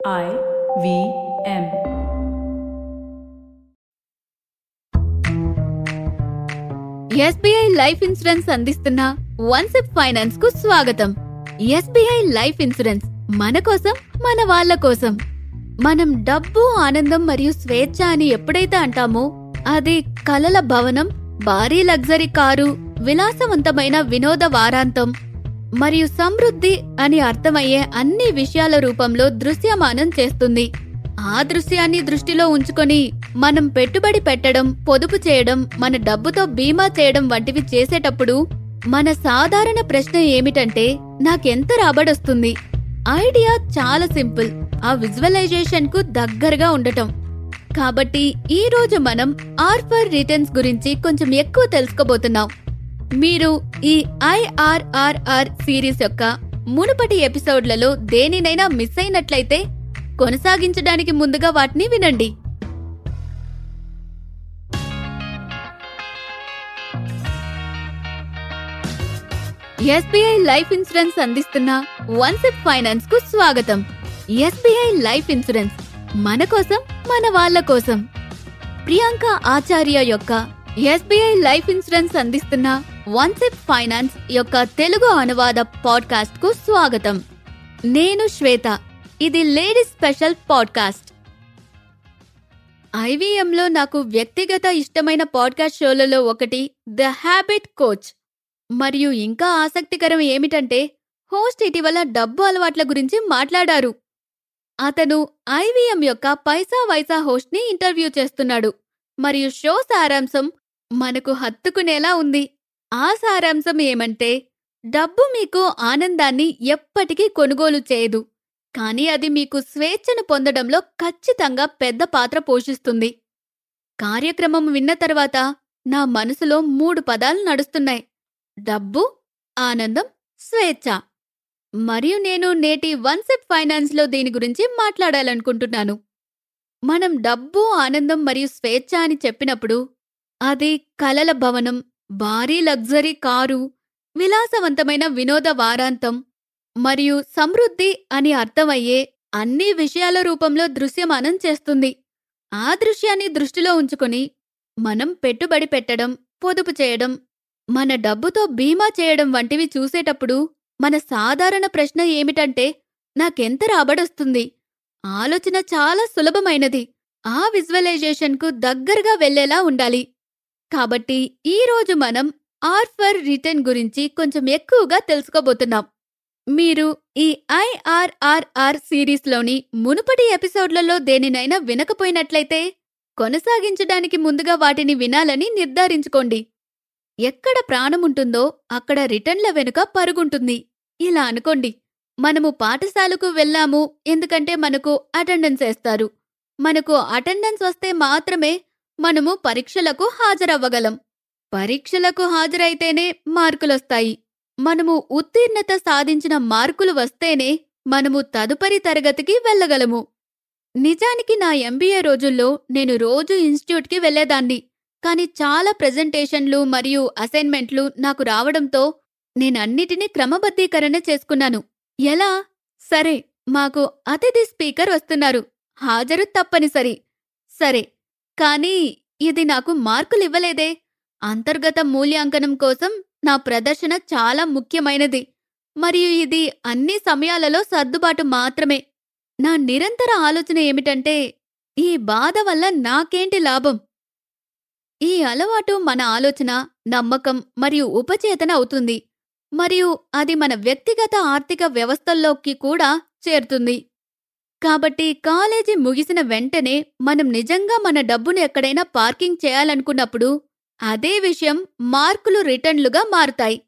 I V M. SBI life insurance అందిస్తున్న one sip ఫైనాన్స్కు స్వాగతం ఎస్బీఐ లైఫ్ ఇన్సూరెన్స్ మన కోసం మన వాళ్ళ కోసం మనం డబ్బు ఆనందం మరియు స్వేచ్ఛ అని ఎప్పుడైతే అంటామో అది కలల భవనం భారీ లగ్జరీ కారు విలాసవంతమైన వినోద వారాంతం మరియు సమృద్ధి అని అర్థమయ్యే అన్ని విషయాల రూపంలో దృశ్యమానం చేస్తుంది. ఆ దృశ్యాన్ని దృష్టిలో ఉంచుకొని మనం పెట్టుబడి పెట్టడం పొదుపు చేయడం మన డబ్బుతో బీమా చేయడం వంటివి చేసేటప్పుడు మన సాధారణ ప్రశ్న ఏమిటంటే నాకెంత రాబడొస్తుంది? ఐడియా చాలా సింపుల్. ఆ విజువలైజేషన్కు దగ్గరగా ఉండటం. కాబట్టి ఈ రోజు మనం ఆర్ఫర్ రిటర్న్స్ గురించి కొంచెం ఎక్కువ తెలుసుకోబోతున్నాం. మీరు ఈ ఐఆర్ఆర్ఆర్ సిరీస్ యొక్క మునుపటి ఎపిసోడ్లలో దేనినైనా మిస్ అయినట్లయితే కొనసాగించడానికి ముందుగా వాటిని వినండి. ఎస్బీఐ లైఫ్ ఇన్సూరెన్స్ అందిస్తున్న వన్ సిప్ ఫైనాన్స్కు స్వాగతం. ఎస్బీఐ లైఫ్ ఇన్సూరెన్స్ మన కోసం మన వాళ్ళ కోసం. ప్రియాంక ఆచార్య యొక్క ఎస్బీఐ లైఫ్ ఇన్సూరెన్స్ అందిస్తున్న వన్సిప్ ఫైనాన్స్ యొక్క తెలుగు అనువాద పాడ్కాస్ట్కు స్వాగతం. నేను శ్వేత. ఇది లేడీస్ స్పెషల్ పాడ్కాస్ట్. ఐవీఎంలో నాకు వ్యక్తిగత ఇష్టమైన పాడ్కాస్ట్ షోలలో ఒకటి ద హ్యాబిట్ కోచ్ మరియు ఇంకా ఆసక్తికరం ఏమిటంటే హోస్ట్ ఇటీవల డబ్బు అలవాట్ల గురించి మాట్లాడారు. అతను ఐవీఎం యొక్క పైసా వైసా హోస్ట్ని ఇంటర్వ్యూ చేస్తున్నాడు. మరియు షో సారాంశం మనకు హత్తుకునేలా ఉంది. ఆ సారాంశం ఏమంటే డబ్బు మీకు ఆనందాన్ని ఎప్పటికీ కొనుగోలు చేయదు. కానీ అది మీకు స్వేచ్ఛను పొందడంలో ఖచ్చితంగా పెద్ద పాత్ర పోషిస్తుంది. కార్యక్రమం విన్న తర్వాత నా మనసులో మూడు పదాలు నడుస్తున్నాయి. డబ్బు ఆనందం స్వేచ్ఛ. మరియు నేను నేటి వన్సెప్ ఫైనాన్స్లో దీని గురించి మాట్లాడాలనుకుంటున్నాను. మనం డబ్బు ఆనందం మరియు స్వేచ్ఛ అని చెప్పినప్పుడు అది కలల భవనం భారీ లగ్జరీ కారు విలాసవంతమైన వినోద వారాంతం మరియు సమృద్ధి అని అర్థమయ్యే అన్ని విషయాల రూపంలో దృశ్యమానం చేస్తుంది. ఆ దృశ్యాన్ని దృష్టిలో ఉంచుకొని మనం పెట్టుబడి పెట్టడం పొదుపు చేయడం మన డబ్బుతో బీమా చేయడం వంటివి చూసేటప్పుడు మన సాధారణ ప్రశ్న ఏమిటంటే నాకెంత రాబడొస్తుంది? ఆలోచన చాలా సులభమైనది. ఆ విజువలైజేషన్కు దగ్గరగా వెళ్ళేలా ఉండాలి. కాబట్టి ఈ రోజు మనం ఆర్ఫర్ రిటర్న్ గురించి కొంచెం ఎక్కువగా తెలుసుకోబోతున్నాం. మీరు ఈ ఐఆర్ఆర్ఆర్ సిరీస్లోని మునుపటి ఎపిసోడ్లలో దేనినైనా వినకపోయినట్లయితే కొనసాగించడానికి ముందుగా వాటిని వినాలని నిర్ధారించుకోండి. ఎక్కడ ప్రాణముంటుందో అక్కడ రిటర్న్ల వెనుక పరుగుంటుంది. ఇలా అనుకోండి. మనము పాఠశాలకు వెళ్ళాము ఎందుకంటే మనకు అటెండెన్స్ వేస్తారు. మనకు అటెండెన్స్ వస్తే మాత్రమే మనము పరీక్షలకు హాజరవ్వగలం. పరీక్షలకు హాజరైతేనే మార్కులొస్తాయి. మనము ఉత్తీర్ణత సాధించిన మార్కులు వస్తేనే మనము తదుపరి తరగతికి వెళ్ళగలము. నిజానికి నా ఎంబీఏ రోజుల్లో నేను రోజు ఇన్స్టిట్యూట్కి వెళ్ళేదాన్ని కానీ చాలా ప్రెజెంటేషన్లు మరియు అసైన్మెంట్లు నాకు రావడంతో నేనన్నిటినీ క్రమబద్ధీకరణ చేసుకున్నాను. ఎలా? సరే మాకు అతిథి స్పీకర్ వస్తున్నారు. హాజరు తప్పనిసరి. సరే కానీ ఇది నాకు మార్కులివ్వలేదే. అంతర్గత మూల్యాంకనం కోసం నా ప్రదర్శన చాలా ముఖ్యమైనది. మరియు ఇది అన్ని సమయాలలో సర్దుబాటు మాత్రమే. నా నిరంతర ఆలోచన ఏమిటంటే ఈ బాధ వల్ల నాకేంటి లాభం? ఈ అలవాటు మన ఆలోచన నమ్మకం మరియు ఉపచేతన అవుతుంది. మరియు అది మన వ్యక్తిగత ఆర్థిక వ్యవస్థల్లోకి కూడా చేరుతుంది. కాబట్టి కాలేజీ ముగిసిన వెంటనే మనం నిజంగా మన డబ్బును ఎక్కడైనా పార్కింగ్ చేయాలనుకున్నప్పుడు అదే విషయం మార్కులు రిటర్న్లుగా మారుతాయి.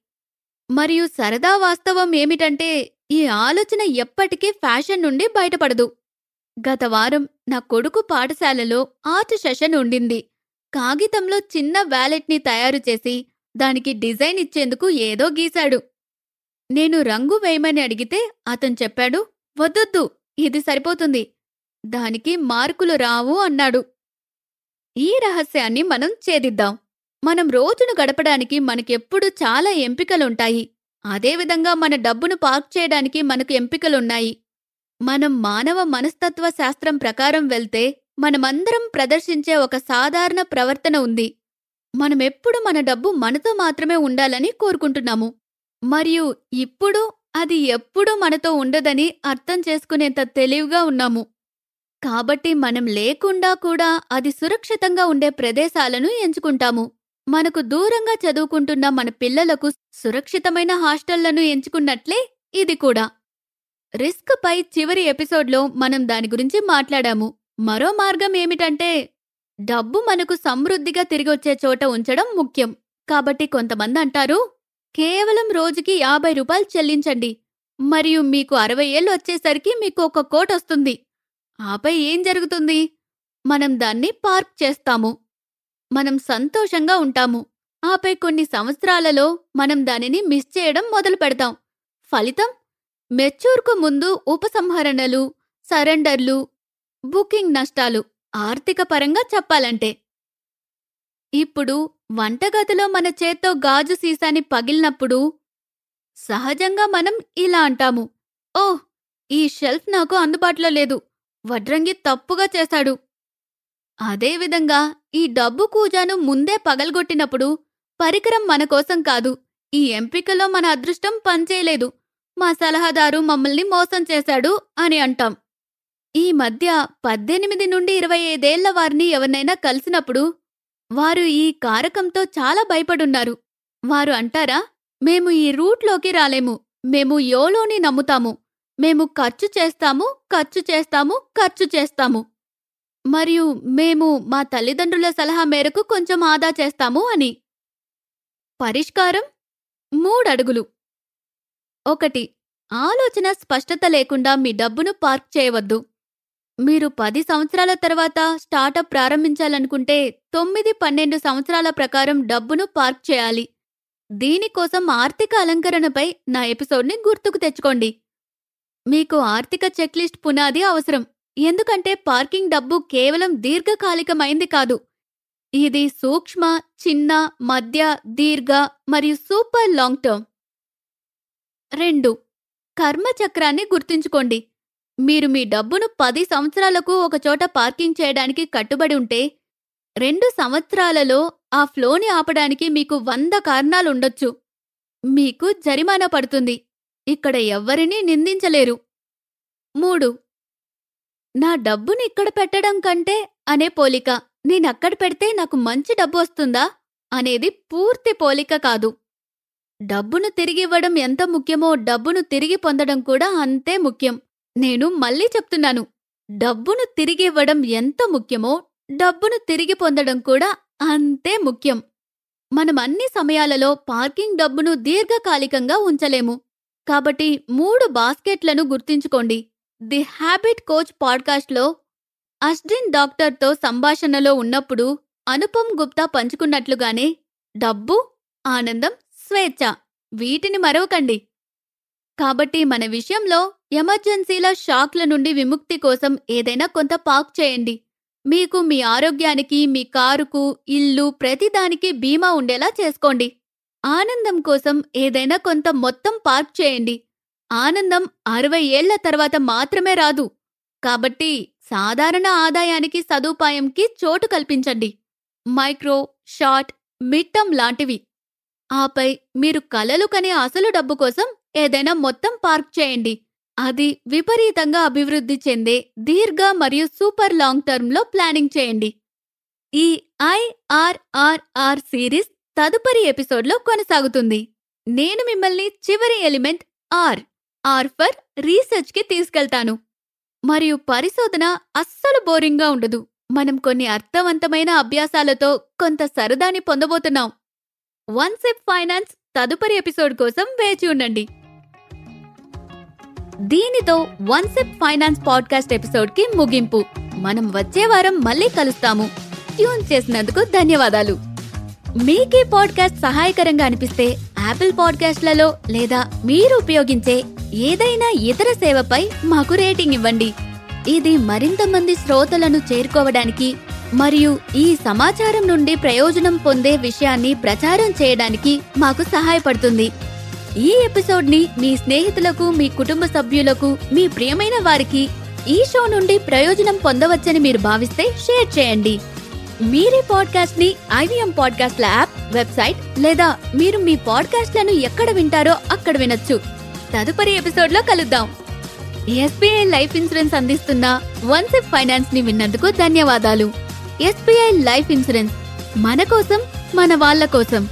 మరియు సరదా వాస్తవం ఏమిటంటే ఈ ఆలోచన ఎప్పటికీ ఫ్యాషన్ నుండి బయటపడదు. గత వారం నా కొడుకు పాఠశాలలో ఆర్ట్ సెషన్ ఉండింది. కాగితంలో చిన్న వ్యాలెట్ని తయారు చేసి దానికి డిజైన్ ఇచ్చేందుకు ఏదో గీశాడు. నేను రంగు వేయమని అడిగితే అతను చెప్పాడు వద్దొద్దు ఇది సరిపోతుంది. దానికి మార్కులు రావు అన్నాడు. ఈ రహస్యాన్ని మనం ఛేదిద్దాం. మనం రోజును గడపడానికి మనకెప్పుడు చాలా ఎంపికలుంటాయి. అదేవిధంగా మన డబ్బును పార్క్ చేయడానికి మనకు ఎంపికలున్నాయి. మనం మానవ మనస్తత్వ శాస్త్రం ప్రకారం వెళ్తే మనమందరం ప్రదర్శించే ఒక సాధారణ ప్రవర్తన ఉంది. మనమెప్పుడు మన డబ్బు మనతో మాత్రమే ఉండాలని కోరుకుంటున్నాము. మరియు ఇప్పుడు అది ఎప్పుడూ మనతో ఉండదని అర్థం చేసుకునేంత తెలివిగా ఉన్నాము. కాబట్టి మనం లేకుండా కూడా అది సురక్షితంగా ఉండే ప్రదేశాలను ఎంచుకుంటాము. మనకు దూరంగా చదువుకుంటున్న మన పిల్లలకు సురక్షితమైన హాస్టళ్ళను ఎంచుకున్నట్లే ఇది కూడా. రిస్క్ పై చివరి ఎపిసోడ్లో మనం దాని గురించి మాట్లాడాము. మరో మార్గం ఏమిటంటే డబ్బు మనకు సమృద్ధిగా తిరిగొచ్చే చోట ఉంచడం ముఖ్యం. కాబట్టి కొంతమంది అంటారు కేవలం రోజుకి యాభై రూపాయలు చెల్లించండి. మరియు మీకు అరవై ఏళ్ళు వచ్చేసరికి మీకు ఒక కోట్ వస్తుంది. ఆపై ఏం జరుగుతుంది? మనం దాన్ని పార్క్ చేస్తాము. మనం సంతోషంగా ఉంటాము. ఆపై కొన్ని సంవత్సరాలలో మనం దానిని మిస్ చేయడం మొదలు పెడతాం. ఫలితం? మెచ్యూర్కు ముందు ఉపసంహరణలు సరెండర్లు బుకింగ్ నష్టాలు ఆర్థిక పరంగా చెప్పాలంటే. ఇప్పుడు వంటగదిలో మన చేత్తో గాజు సీసాని పగిలినప్పుడు సహజంగా మనం ఇలా అంటాము ఓహ్ ఈ షెల్ఫ్ నాకు అందుబాటులో లేదు వడ్రంగి తప్పుగా చేశాడు. అదేవిధంగా ఈ డబ్బు కూజాను ముందే పగలగొట్టినప్పుడు పరికరం మన కోసం కాదు ఈ ఎంపికలో మన అదృష్టం పనిచేయలేదు మా సలహాదారు మమ్మల్ని మోసం చేశాడు అని అంటాం. ఈ మధ్య పద్దెనిమిది నుండి ఇరవై ఐదేళ్ళ వారిని ఎవరినైనా కలిసినప్పుడు వారు ఈ కారకంతో చాలా భయపడున్నారు. వారు అంటారా మేము ఈ రూట్లోకి రాలేము. మేము యోలోని నమ్ముతాము. మేము ఖర్చు చేస్తాము ఖర్చు చేస్తాము ఖర్చు చేస్తాము. మరియు మేము మా తల్లిదండ్రుల సలహా మేరకు కొంచెం ఆదా చేస్తాము అని. పరిష్కారం? మూడడుగులు. ఒకటి ఆలోచన స్పష్టత లేకుండా మీ డబ్బును పార్క్ చేయవద్దు. మీరు పది సంవత్సరాల తర్వాత స్టార్టప్ ప్రారంభించాలనుకుంటే తొమ్మిది పన్నెండు సంవత్సరాల ప్రకారం డబ్బును పార్క్ చేయాలి. దీనికోసం ఆర్థిక అలంకరణపై నా ఎపిసోడ్ని గుర్తుకు తెచ్చుకోండి. మీకు ఆర్థిక చెక్లిస్ట్ పునాది అవసరం. ఎందుకంటే పార్కింగ్ డబ్బు కేవలం దీర్ఘకాలికమైంది కాదు. ఇది సూక్ష్మ చిన్న మధ్య దీర్ఘ మరియు సూపర్ లాంగ్ టర్మ్. రెండు. కర్మచక్రాన్ని గుర్తుంచుకోండి. మీరు మీ డబ్బును పది సంవత్సరాలకు ఒకచోట పార్కింగ్ చేయడానికి కట్టుబడి ఉంటే రెండు సంవత్సరాలలో ఆ ఫ్లోని ఆపడానికి మీకు వంద కారణాలుండొచ్చు. మీకు జరిమానా పడుతుంది. ఇక్కడ ఎవ్వరినీ నిందించలేరు. మూడు. నా డబ్బుని ఇక్కడ పెట్టడం కంటే అనే పోలిక నేనక్కడ పెడితే నాకు మంచి డబ్బు వస్తుందా అనేది పూర్తి పోలిక కాదు. డబ్బును తిరిగివ్వడం ఎంత ముఖ్యమో డబ్బును తిరిగి పొందడం కూడా అంతే ముఖ్యం. నేను మళ్ళీ చెప్తున్నాను. డబ్బును తిరిగివ్వడం ఎంత ముఖ్యమో డబ్బును తిరిగి పొందడం కూడా అంతే ముఖ్యం. మనం అన్ని సమయాలలో పార్కింగ్ డబ్బును దీర్ఘకాలికంగా ఉంచలేము. కాబట్టి మూడు బాస్కెట్లను గుర్తుంచుకోండి. ది హ్యాబిట్ కోచ్ పాడ్కాస్ట్లో అస్డిన్ డాక్టర్తో సంభాషణలో ఉన్నప్పుడు అనుపమ్ గుప్తా పంచుకున్నట్లుగానే డబ్బు ఆనందం స్వేచ్ఛ వీటిని మరవకండి. కాబట్టి మన విషయంలో ఎమర్జెన్సీల షాక్ల నుండి విముక్తి కోసం ఏదైనా కొంత పార్క్ చేయండి. మీకు మీ ఆరోగ్యానికి మీ కారుకు ఇల్లు ప్రతిదానికి బీమా ఉండేలా చేసుకోండి. ఆనందం కోసం ఏదైనా కొంత మొత్తం పార్క్ చేయండి. ఆనందం అరవై ఏళ్ళ తర్వాత మాత్రమే రాదు. కాబట్టి సాధారణ ఆదాయానికి సదుపాయంకి చోటు కల్పించండి. మైక్రో షార్ట్ మిట్టం లాంటివి. ఆపై మీరు కలలు కనే అసలు డబ్బు కోసం ఏదైనా మొత్తం పార్క్ చేయండి. అది విపరీతంగా అభివృద్ధి చెందే దీర్ఘ మరియు సూపర్ లాంగ్ టర్మ్లో ప్లానింగ్ చేయండి. ఈ ఐఆర్ఆర్ఆర్ సిరీస్ తదుపరి ఎపిసోడ్లో కొనసాగుతుంది. నేను మిమ్మల్ని చివరి ఎలిమెంట్ ఆర్ ఆర్ ఫర్ రీసెర్చ్కి తీసుకెళ్తాను. మరియు పరిశోధన అస్సలు బోరింగ్గా ఉండదు. మనం కొన్ని అర్థవంతమైన అభ్యాసాలతో కొంత సరదాని పొందబోతున్నాం. వన్ సెప్ ఫైనాన్స్ తదుపరి ఎపిసోడ్ కోసం వేచి ఉండండి. దీనితో వన్ సెప్ ఫైనాన్స్ పాడ్కాస్ట్ ఎపిసోడ్కి ముగింపు. మనం వచ్చే వారం మళ్ళీ కలుస్తాము. ట్యూన్ చేసినందుకు ధన్యవాదాలు. మీకే పాడ్కాస్ట్ సహాయకరంగా అనిపిస్తే యాపిల్ పాడ్కాస్ట్లలో లేదా మీరు ఉపయోగించే ఏదైనా ఇతర సేవపై మాకు రేటింగ్ ఇవ్వండి. ఇది మరింత మంది శ్రోతలను చేరుకోవడానికి మరియు ఈ సమాచారం నుండి ప్రయోజనం పొందే విషయాన్ని ప్రచారం చేయడానికి మాకు సహాయపడుతుంది. ఈ ఎపిసోడ్ని మీ స్నేహితులకు మీ కుటుంబ సభ్యులకు మీ ప్రియమైన వారికి ఈ షో నుండి ప్రయోజనం పొందవచ్చని మీరు భావిస్తే షేర్ చేయండి. మీరే పాడ్కాస్ట్ని ఐవీఎం పాడ్కాస్ట్ల యాప్ వెబ్సైట్ లేదా మీరు మీ పాడ్కాస్ట్లను ఎక్కడ వింటారో అక్కడ వినొచ్చు. తదుపరి ఎపిసోడ్లో కలుద్దాం. ఎస్బీఐ లైఫ్ ఇన్సూరెన్స్ అందిస్తున్న వన్సిప్ ఫైనాన్స్ని విన్నందుకు ధన్యవాదాలు. ఎస్బీఐ లైఫ్ ఇన్సూరెన్స్ మన కోసం మన వాళ్ళ కోసం.